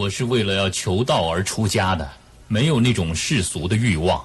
我是为了要求道而出家的，没有那种世俗的欲望。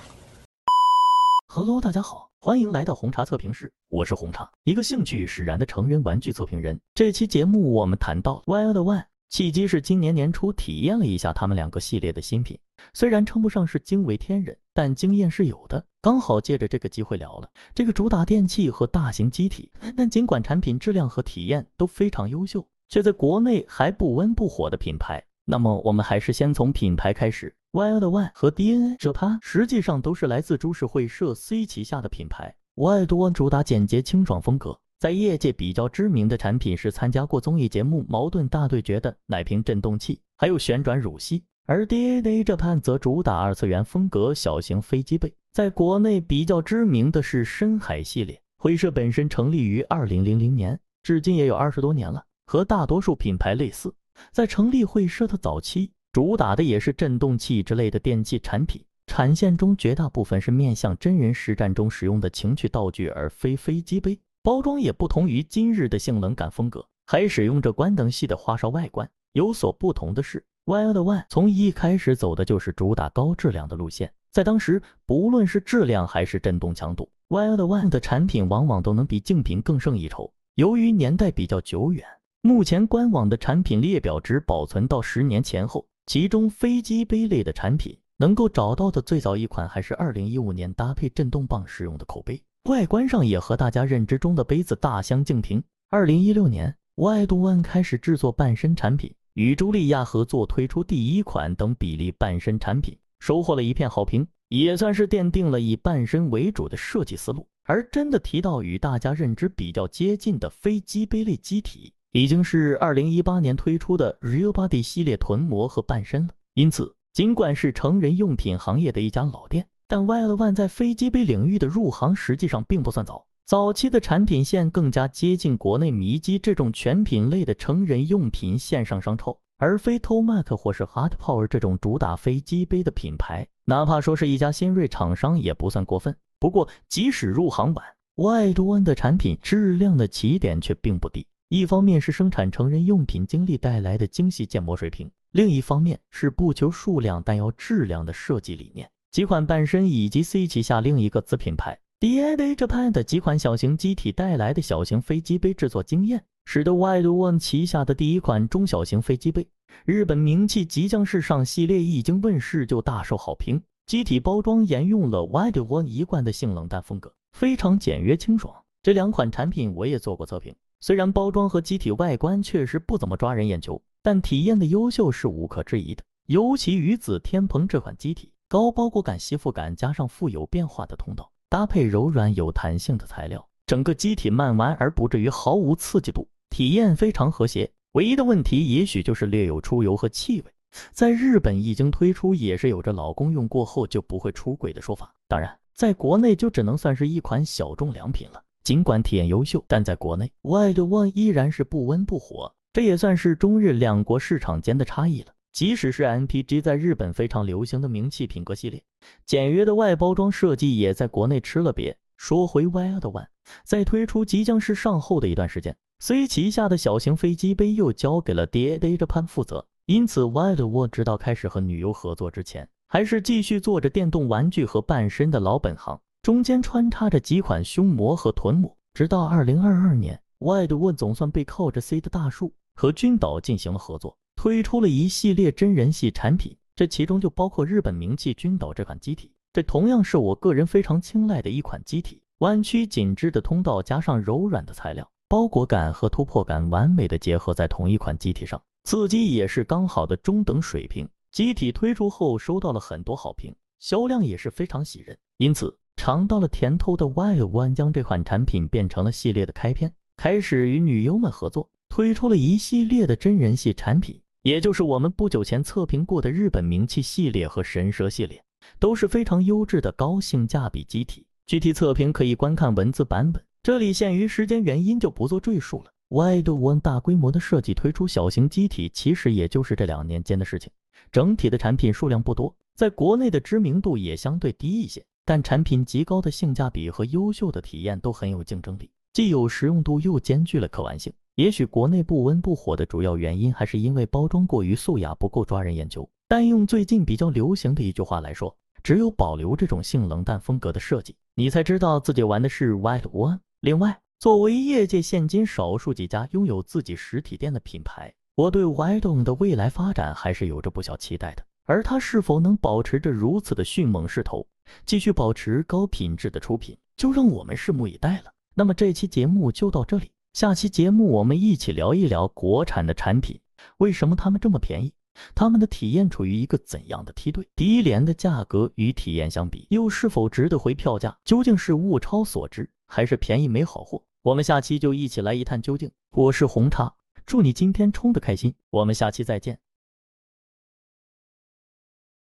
Hello，大家好，欢迎来到红茶测评室，我是红茶，一个兴趣使然的成人玩具测评人。这期节目我们谈到 Wild One，契机是今年年初体验了一下他们两个系列的新品，虽然称不上是惊为天人，但经验是有的。刚好借着这个机会聊了这个主打电器和大型机体，但尽管产品质量和体验都非常优秀，却在国内还不温不火的品牌。那么我们还是先从品牌开始，Wild One 和 DNA Japan 实际上都是来自株式会社 C 旗下的品牌。Wild One 主打简洁清爽风格，在业界比较知名的产品是参加过综艺节目《矛盾大对决》的奶瓶振动器，还有旋转乳吸。而 DNA Japan 则主打二次元风格小型飞机杯，在国内比较知名的是深海系列。会社本身成立于二零零零年，至今也有二十多年了，和大多数品牌类似。在成立会社的早期，主打的也是振动器之类的电器产品，产线中绝大部分是面向真人实战中使用的情趣道具，而非飞机杯。包装也不同于今日的性冷感风格，还使用着关灯系的花哨外观。有所不同的是，Wild One 从一开始走的就是主打高质量的路线，在当时，不论是质量还是震动强度，Wild One 的产品往往都能比竞品更胜一筹。由于年代比较久远。目前官网的产品列表只保存到十年前后，其中飞机杯类的产品能够找到的最早一款还是二零一五年搭配震动棒使用的口杯，外观上也和大家认知中的杯子大相径庭。二零一六年，Wild One 开始制作半身产品，与茱莉亚合作推出第一款等比例半身产品，收获了一片好评，也算是奠定了以半身为主的设计思路。而真的提到与大家认知比较接近的飞机杯类机体。已经是二零一八年推出的 Real Body 系列臀模和半身了。因此，尽管是成人用品行业的一家老店，但 Wild One 在飞机杯领域的入行实际上并不算早。早期的产品线更加接近国内迷机这种全品类的成人用品线上商超，而非 Tomac 或是 Hot Power 这种主打飞机杯的品牌。哪怕说是一家新锐厂商也不算过分。不过，即使入行晚，Wild One 的产品质量的起点却并不低。一方面是生产成人用品经历带来的精细建模水平，另一方面是不求数量但要质量的设计理念。几款半身以及 C 旗下另一个子品牌 DNA Japan 的几款小型机体带来的小型飞机杯制作经验，使得 Wild One 旗下的第一款中小型飞机杯——日本名气即将世上系列一经问世就大受好评。机体包装沿用了 Wild One 一贯的性冷淡风格，非常简约清爽。这两款产品我也做过测评。虽然包装和机体外观确实不怎么抓人眼球，但体验的优秀是无可置疑的。尤其鱼子天蓬这款机体，高包裹感、吸附感，加上富有变化的通道，搭配柔软有弹性的材料，整个机体慢玩而不至于毫无刺激度，体验非常和谐。唯一的问题也许就是略有出油和气味。在日本一经推出，也是有着老公用过后就不会出轨的说法。当然，在国内就只能算是一款小众良品了。尽管体验优秀，但在国内，Wild One 依然是不温不火，这也算是中日两国市场间的差异了。即使是 MPG 在日本非常流行的名气品格系列，简约的外包装设计也在国内吃了瘪。说回 Wild One，在推出即将是上后的一段时间，C 旗下的小型飞机杯又交给了 d a d Japan 负责，因此 Wild One 直到开始和女优合作之前，还是继续做着电动玩具和半身的老本行。中间穿插着几款胸模和臀模，直到二零二二年，Wild One 总算背靠着 C 的大树和君岛进行了合作，推出了一系列真人系产品，这其中就包括日本名气君岛这款机体，这同样是我个人非常青睐的一款机体，弯曲紧致的通道加上柔软的材料，包裹感和突破感完美的结合在同一款机体上，刺激也是刚好的中等水平。机体推出后收到了很多好评，销量也是非常喜人，因此。尝到了甜头的 Wild One 将这款产品变成了系列的开篇，开始与女优们合作，推出了一系列的真人系产品，也就是我们不久前测评过的日本名气系列和神蛇系列，都是非常优质的高性价比机体。具体测评可以观看文字版本，这里限于时间原因就不做赘述了。Wild One 大规模的设计推出小型机体，其实也就是这两年间的事情，整体的产品数量不多，在国内的知名度也相对低一些。但产品极高的性价比和优秀的体验都很有竞争力，既有实用度又兼具了可玩性。也许国内不温不火的主要原因还是因为包装过于素雅，不够抓人眼球。但用最近比较流行的一句话来说，只有保留这种性冷淡风格的设计，你才知道自己玩的是 White One。另外，作为业界现今少数几家拥有自己实体店的品牌，我对 White One 的未来发展还是有着不小期待的。而它是否能保持着如此的迅猛势头，继续保持高品质的出品，就让我们拭目以待了。那么这期节目就到这里，下期节目我们一起聊一聊国产的产品，为什么他们这么便宜？他们的体验处于一个怎样的梯队？低廉的价格与体验相比，又是否值得回票价？究竟是物超所值，还是便宜没好货？我们下期就一起来一探究竟。我是红茶，祝你今天冲的开心。我们下期再见。